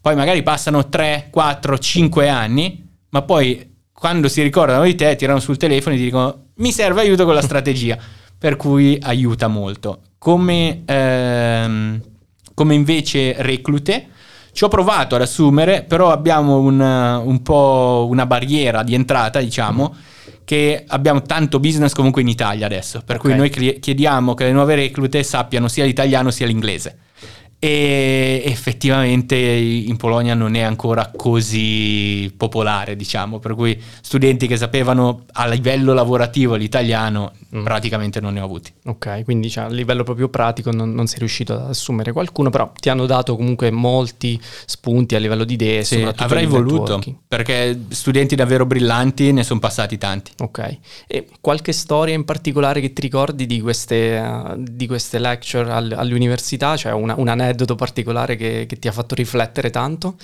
poi magari passano 3, 4, 5 anni, ma poi quando si ricordano di te tirano sul telefono e ti dicono mi serve aiuto con la strategia, (laughs) per cui aiuta molto. Come, ehm, come invece reclute, ci ho provato ad assumere, però abbiamo un, un po' una barriera di entrata, diciamo, che abbiamo tanto business comunque in Italia adesso, per okay. cui noi chiediamo che le nuove reclute sappiano sia l'italiano sia l'inglese e effettivamente in Polonia non è ancora così popolare, diciamo, per cui studenti che sapevano a livello lavorativo l'italiano mm. praticamente non ne ho avuti.
Ok, quindi cioè, a livello proprio pratico non, non, sei riuscito ad assumere qualcuno, però ti hanno dato comunque molti spunti a livello di idee.
Sì, avrei voluto, perché studenti davvero brillanti ne sono passati tanti.
Ok, e qualche storia in particolare che ti ricordi di queste, di queste lecture all, all'università? Cioè una, un aneddoto particolare che, che ti ha fatto riflettere tanto?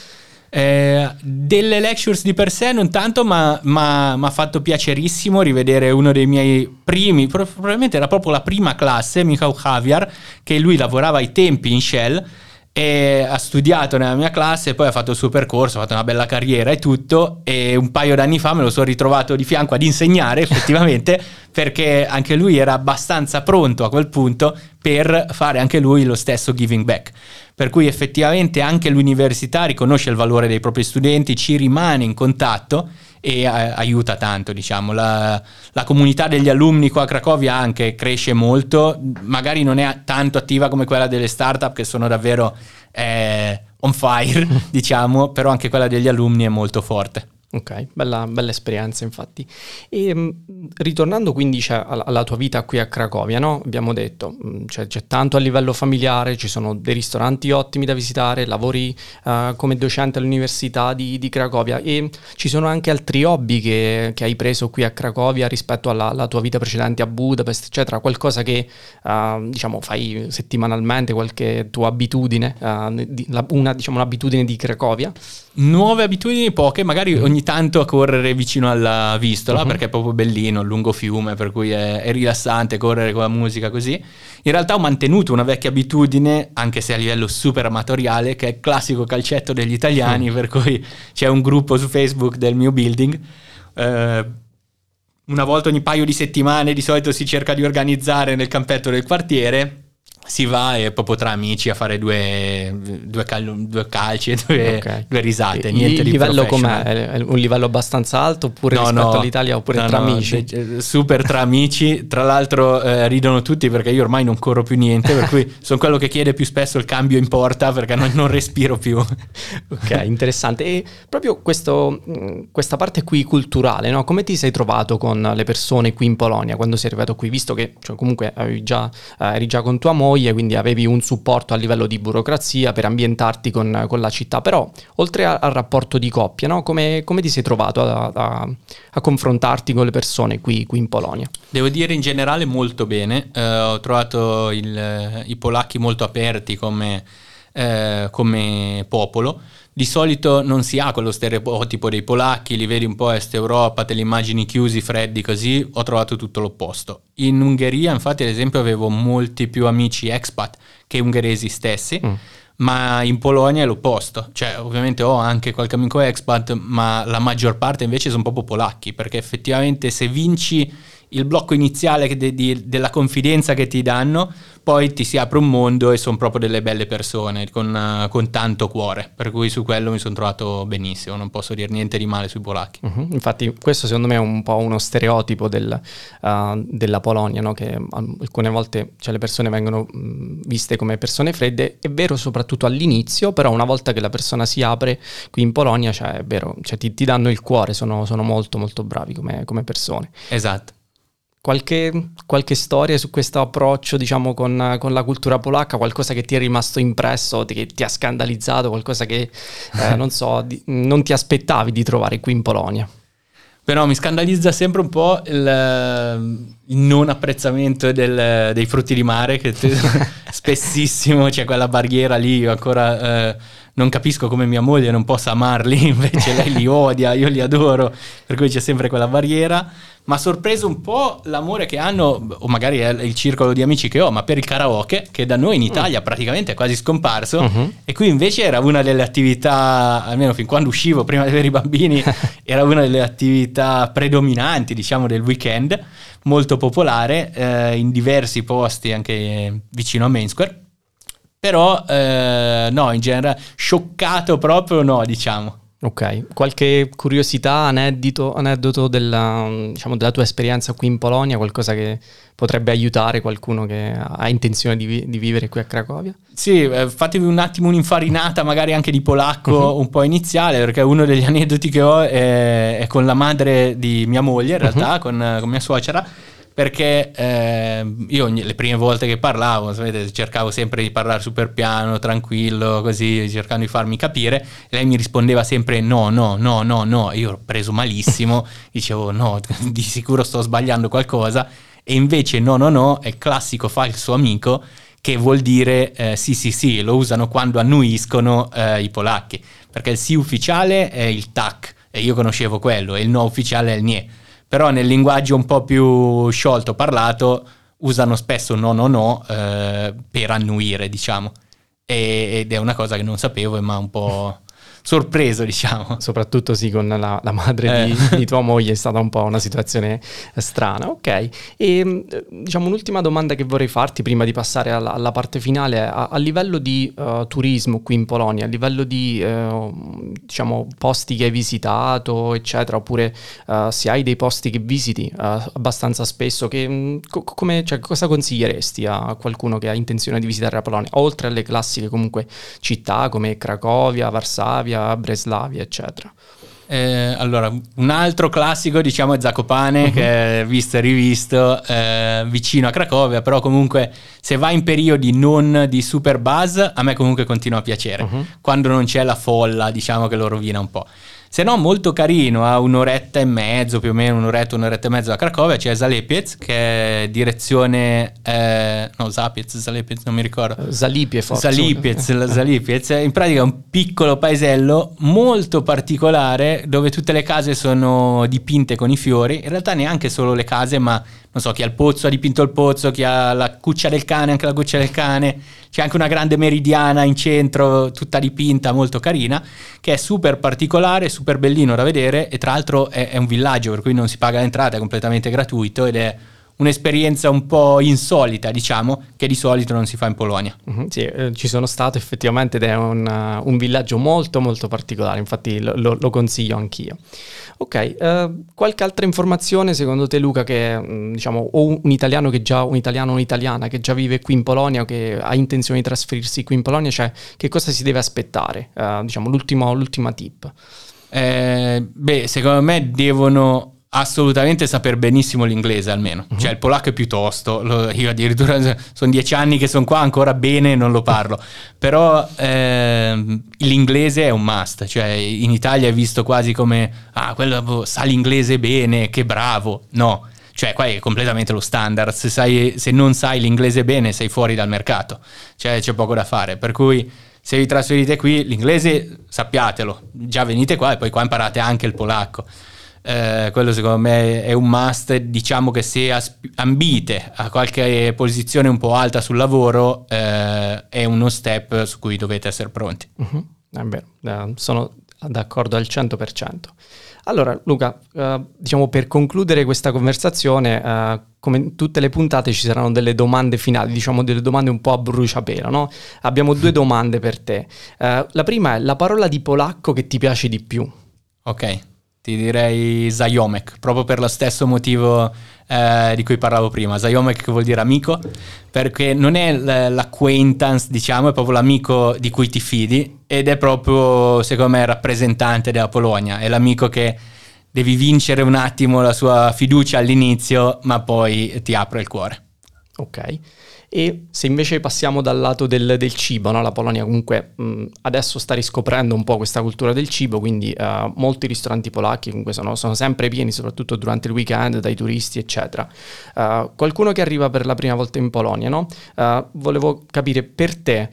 Eh, delle lectures di per sé non tanto, ma mi ha fatto piacerissimo rivedere uno dei miei primi, probabilmente era proprio la prima classe, Michał Javier, che lui lavorava ai tempi in Shell e ha studiato nella mia classe, poi ha fatto il suo percorso, ha fatto una bella carriera e tutto e un paio d'anni fa me lo sono ritrovato di fianco ad insegnare (laughs) effettivamente perché anche lui era abbastanza pronto a quel punto per fare anche lui lo stesso giving back. Per cui effettivamente anche l'università riconosce il valore dei propri studenti, ci rimane in contatto e eh, aiuta tanto, diciamo. La, la, comunità degli alumni qua a Cracovia anche cresce molto, magari non è tanto attiva come quella delle startup che sono davvero eh, on fire, (laughs) diciamo, però anche quella degli alumni è molto forte.
Ok, bella, bella, esperienza infatti. E mm, ritornando quindi cioè, alla tua vita qui a Cracovia, no? abbiamo detto mm, cioè, c'è tanto a livello familiare, ci sono dei ristoranti ottimi da visitare, lavori uh, come docente all'Università di, di, Cracovia e ci sono anche altri hobby che, che hai preso qui a Cracovia rispetto alla, alla, tua vita precedente a Budapest, eccetera, qualcosa che uh, diciamo fai settimanalmente, qualche tua abitudine, uh, di, la, una, diciamo, un'abitudine di Cracovia?
Nuove abitudini poche, magari ogni ogni tanto a correre vicino alla Vistola uh-huh. perché è proprio bellino, il lungo fiume, per cui è, è, rilassante correre con la musica così. In realtà ho mantenuto una vecchia abitudine, anche se a livello super amatoriale, che è il classico calcetto degli italiani, uh-huh. per cui c'è un gruppo su Facebook del mio building. Eh, una volta ogni paio di settimane di solito si cerca di organizzare nel campetto del quartiere si va e proprio tra amici a fare due, due, cal- due calci e due, okay. due risate.
Il livello com'è? È un livello abbastanza alto oppure no, rispetto no, all'Italia oppure no, tra amici?
Super tra amici. Tra l'altro eh, ridono tutti perché io ormai non corro più niente, per cui (laughs) sono quello che chiede più spesso il cambio in porta perché non, non respiro più. (laughs)
ok, interessante. E proprio questo, questa parte qui culturale, no? come ti sei trovato con le persone qui in Polonia quando sei arrivato qui? Visto che cioè, comunque già, eh, eri già con tua moglie moglie, quindi avevi un supporto a livello di burocrazia per ambientarti con, con la città, però oltre a, al rapporto di coppia, no? come, come, ti sei trovato a, a, a, confrontarti con le persone qui, qui, in Polonia?
Devo dire in generale molto bene, uh, ho trovato il, i polacchi molto aperti come, uh, come popolo di solito non si ha quello stereotipo dei polacchi, li vedi un po' est Europa, te li immagini chiusi, freddi così, ho trovato tutto l'opposto. In Ungheria infatti ad esempio avevo molti più amici expat che ungheresi stessi, mm. ma in Polonia è l'opposto, cioè ovviamente ho anche qualche amico expat, ma la maggior parte invece sono proprio polacchi, perché effettivamente se vinci il blocco iniziale de, di, della confidenza che ti danno, poi ti si apre un mondo e sono proprio delle belle persone con, uh, con, tanto cuore, per cui su quello mi sono trovato benissimo, non posso dire niente di male sui polacchi.
Uh-huh. Infatti questo secondo me è un po' uno stereotipo del, uh, della Polonia, no? che alcune volte cioè, le persone vengono mh, viste come persone fredde, è vero soprattutto all'inizio, però una volta che la persona si apre qui in Polonia, cioè, è vero, cioè, ti, ti, danno il cuore, sono, sono molto molto bravi come, come persone.
Esatto.
Qualche, qualche, storia su questo approccio, diciamo, con, con, la cultura polacca, qualcosa che ti è rimasto impresso, che ti ha scandalizzato, qualcosa che, eh, (laughs) non so, di, non ti aspettavi di trovare qui in Polonia?
Però mi scandalizza sempre un po' il, il non apprezzamento del, dei frutti di mare, che (laughs) spessissimo c'è quella barriera lì, ancora... Eh, non capisco come mia moglie non possa amarli, (laughs) invece lei li odia, io li adoro, per cui c'è sempre quella barriera ma sorpreso un po' l'amore che hanno, o magari è il circolo di amici che ho, ma per il karaoke, che da noi in Italia mm. praticamente è quasi scomparso, uh-huh. e qui invece era una delle attività, almeno fin quando uscivo, prima di avere i bambini, (laughs) era una delle attività predominanti, diciamo, del weekend, molto popolare, eh, in diversi posti, anche vicino a Main Square. Però, eh, no, in generale, scioccato proprio no, diciamo.
Ok, qualche curiosità, aneddoto, aneddoto della, diciamo, della, tua esperienza qui in Polonia, qualcosa che potrebbe aiutare qualcuno che ha intenzione di, vi- di vivere qui a Cracovia?
Sì, eh, fatevi un attimo un'infarinata magari anche di polacco uh-huh. un po' iniziale, perché uno degli aneddoti che ho è, è con la madre di mia moglie, in realtà, uh-huh. con, con mia suocera perché eh, io le prime volte che parlavo, sapete, cercavo sempre di parlare super piano, tranquillo, così, cercando di farmi capire, lei mi rispondeva sempre no, no, no, no, no, io ero preso malissimo, (laughs) dicevo no, (laughs) di sicuro sto sbagliando qualcosa, e invece no, no, no, è il classico falso amico, che vuol dire eh, sì, sì, sì, lo usano quando annuiscono eh, i polacchi, perché il sì ufficiale è il tac, e io conoscevo quello, e il no ufficiale è il nie però nel linguaggio un po' più sciolto parlato usano spesso no no no eh, per annuire, diciamo. Ed è una cosa che non sapevo ha un po' sorpreso, diciamo. (laughs)
Soprattutto sì, con la, la madre eh. di, di, tua moglie è stata un po' una situazione strana. Ok, e mm, diciamo un'ultima domanda che vorrei farti prima di passare alla, alla parte finale. A, a livello di uh, turismo qui in Polonia, a livello di uh, diciamo posti che hai visitato, eccetera, oppure uh, se hai dei posti che visiti abbastanza spesso, che, mm, co- come, cioè, cosa consiglieresti a qualcuno che ha intenzione di visitare la Polonia, oltre alle classiche comunque città come Cracovia, Varsavia? Varsavia, Breslavia, eccetera.
Eh, allora, un altro classico diciamo è Zakopane, uh-huh. che è visto e rivisto eh, vicino a Cracovia, però comunque se va in periodi non di super buzz, a me comunque continua a piacere. Uh-huh. Quando non c'è la folla, diciamo che lo rovina un po'. Se no, molto carino, a un'oretta e mezzo, più o meno un'oretta, un'oretta e mezzo da Cracovia, c'è Zalepiez, che è direzione... Eh, no, Zapiez, Zalepiez, non mi ricordo.
Zalipie forse.
Zalipiez, Zalipiez. In pratica è un piccolo paesello molto particolare, dove tutte le case sono dipinte con i fiori. In realtà neanche solo le case, ma non so, chi ha il pozzo ha dipinto il pozzo, chi ha la cuccia del cane, anche la cuccia del cane. C'è anche una grande meridiana in centro, tutta dipinta, molto carina, che è super particolare, super bellino da vedere e tra l'altro è, è un villaggio per cui non si paga l'entrata, è completamente gratuito ed è un'esperienza un po' insolita, diciamo, che di solito non si fa in Polonia.
Mm-hmm, sì, eh, ci sono stato effettivamente ed è un, uh, un villaggio molto molto particolare, infatti lo, lo, lo consiglio anch'io. Ok, uh, qualche altra informazione secondo te Luca che mm, diciamo o un italiano che già un italiano o un'italiana che già vive qui in Polonia o che ha intenzione di trasferirsi qui in Polonia, cioè che cosa si deve aspettare? Uh, diciamo l'ultima tip.
Eh, beh, secondo me devono assolutamente saper benissimo l'inglese almeno, uh-huh. cioè il polacco è piuttosto, lo, io addirittura (laughs) sono dieci anni che sono qua, ancora bene non lo parlo, però eh, l'inglese è un must, cioè in Italia è visto quasi come, ah quello boh, sa l'inglese bene, che bravo, no, cioè qua è completamente lo standard, se, sai, se non sai l'inglese bene sei fuori dal mercato, cioè c'è poco da fare, per cui se vi trasferite qui l'inglese sappiatelo, già venite qua e poi qua imparate anche il polacco. Eh, quello secondo me è un must. Diciamo che se asp- ambite a qualche posizione un po' alta sul lavoro, eh, è uno step su cui dovete essere pronti.
Uh-huh. Eh beh, sono d'accordo al 100%. Allora, Luca, eh, diciamo per concludere questa conversazione, eh, come in tutte le puntate ci saranno delle domande finali, diciamo delle domande un po' a bruciapelo, no? Abbiamo due (laughs) domande per te. Eh, la prima è la parola di polacco che ti piace di più.
Ok, ti direi Zajomek, proprio per lo stesso motivo eh, di cui parlavo prima. Zajomek che vuol dire amico, perché non è l'acquaintance, diciamo, è proprio l'amico di cui ti fidi ed è proprio, secondo me, il rappresentante della Polonia, è l'amico che devi vincere un attimo la sua fiducia all'inizio, ma poi ti apre il cuore.
Ok. E se invece passiamo dal lato del, del cibo, no? la Polonia comunque mh, adesso sta riscoprendo un po' questa cultura del cibo, quindi uh, molti ristoranti polacchi comunque sono, sono, sempre pieni, soprattutto durante il weekend, dai turisti, eccetera. Uh, qualcuno che arriva per la prima volta in Polonia, no? uh, volevo capire per te,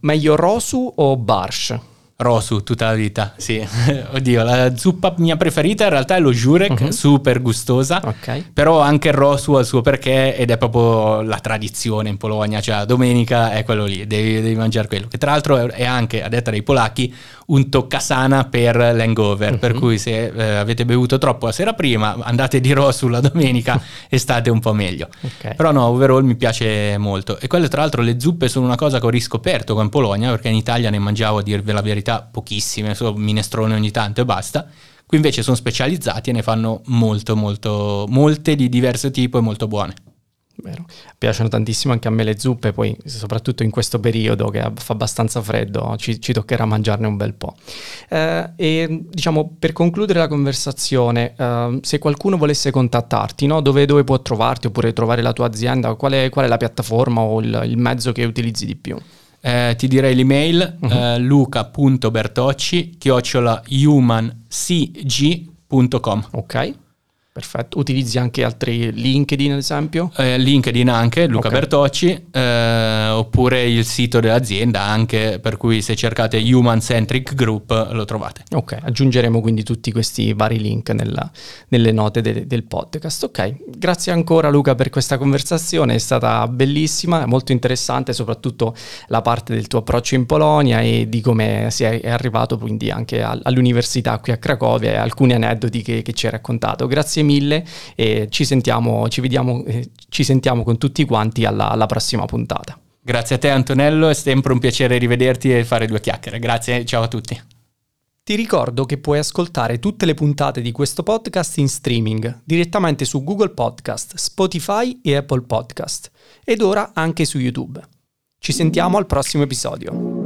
meglio Rosu o Barsz?
Rosu tutta la vita, sì. (laughs) Oddio, la zuppa mia preferita in realtà è lo Jurek, uh-huh. super gustosa.
Okay.
Però anche il Rosu ha il suo perché ed è proprio la tradizione in Polonia, cioè domenica è quello lì, devi, devi mangiare quello. Che tra l'altro è anche, a detta dei polacchi, un toccasana per l'hangover, uh-huh. per cui se eh, avete bevuto troppo la sera prima, andate di Rosu la domenica (laughs) e state un po' meglio. Okay. Però no, overall mi piace molto. E quelle tra l'altro le zuppe sono una cosa che ho riscoperto qua in Polonia, perché in Italia ne mangiavo a dirvi la verità pochissime, solo minestrone ogni tanto e basta. Qui invece sono specializzati e ne fanno molto, molto, molte di diverso tipo e molto buone.
Vero. Piacciono tantissimo anche a me le zuppe, poi soprattutto in questo periodo che fa abbastanza freddo ci, ci toccherà mangiarne un bel po'. Eh, e diciamo per concludere la conversazione, eh, se qualcuno volesse contattarti, no? dove, dove, può trovarti oppure trovare la tua azienda, qual è, qual è la piattaforma o il, il mezzo che utilizzi di più?
Eh, ti direi l'email uh-huh. eh, luca.bertocci chiocciola humancg.com
ok Perfetto, utilizzi anche altri LinkedIn ad esempio?
Eh, LinkedIn anche, Luca okay. Bertocci, eh, oppure il sito dell'azienda anche, per cui se cercate Human Centric Group lo trovate.
Ok, aggiungeremo quindi tutti questi vari link nella, nelle note de, del podcast. Ok, grazie ancora Luca per questa conversazione, è stata bellissima, molto interessante, soprattutto la parte del tuo approccio in Polonia e di come sei arrivato quindi anche all'università qui a Cracovia e alcuni aneddoti che, che ci hai raccontato. Grazie mille e ci sentiamo, ci vediamo, eh, ci sentiamo con tutti quanti alla, alla prossima puntata.
Grazie a te Antonello, è sempre un piacere rivederti e fare due chiacchiere. Grazie, ciao a tutti.
Ti ricordo che puoi ascoltare tutte le puntate di questo podcast in streaming direttamente su Google Podcast, Spotify e Apple Podcast ed ora anche su YouTube. Ci sentiamo al prossimo episodio.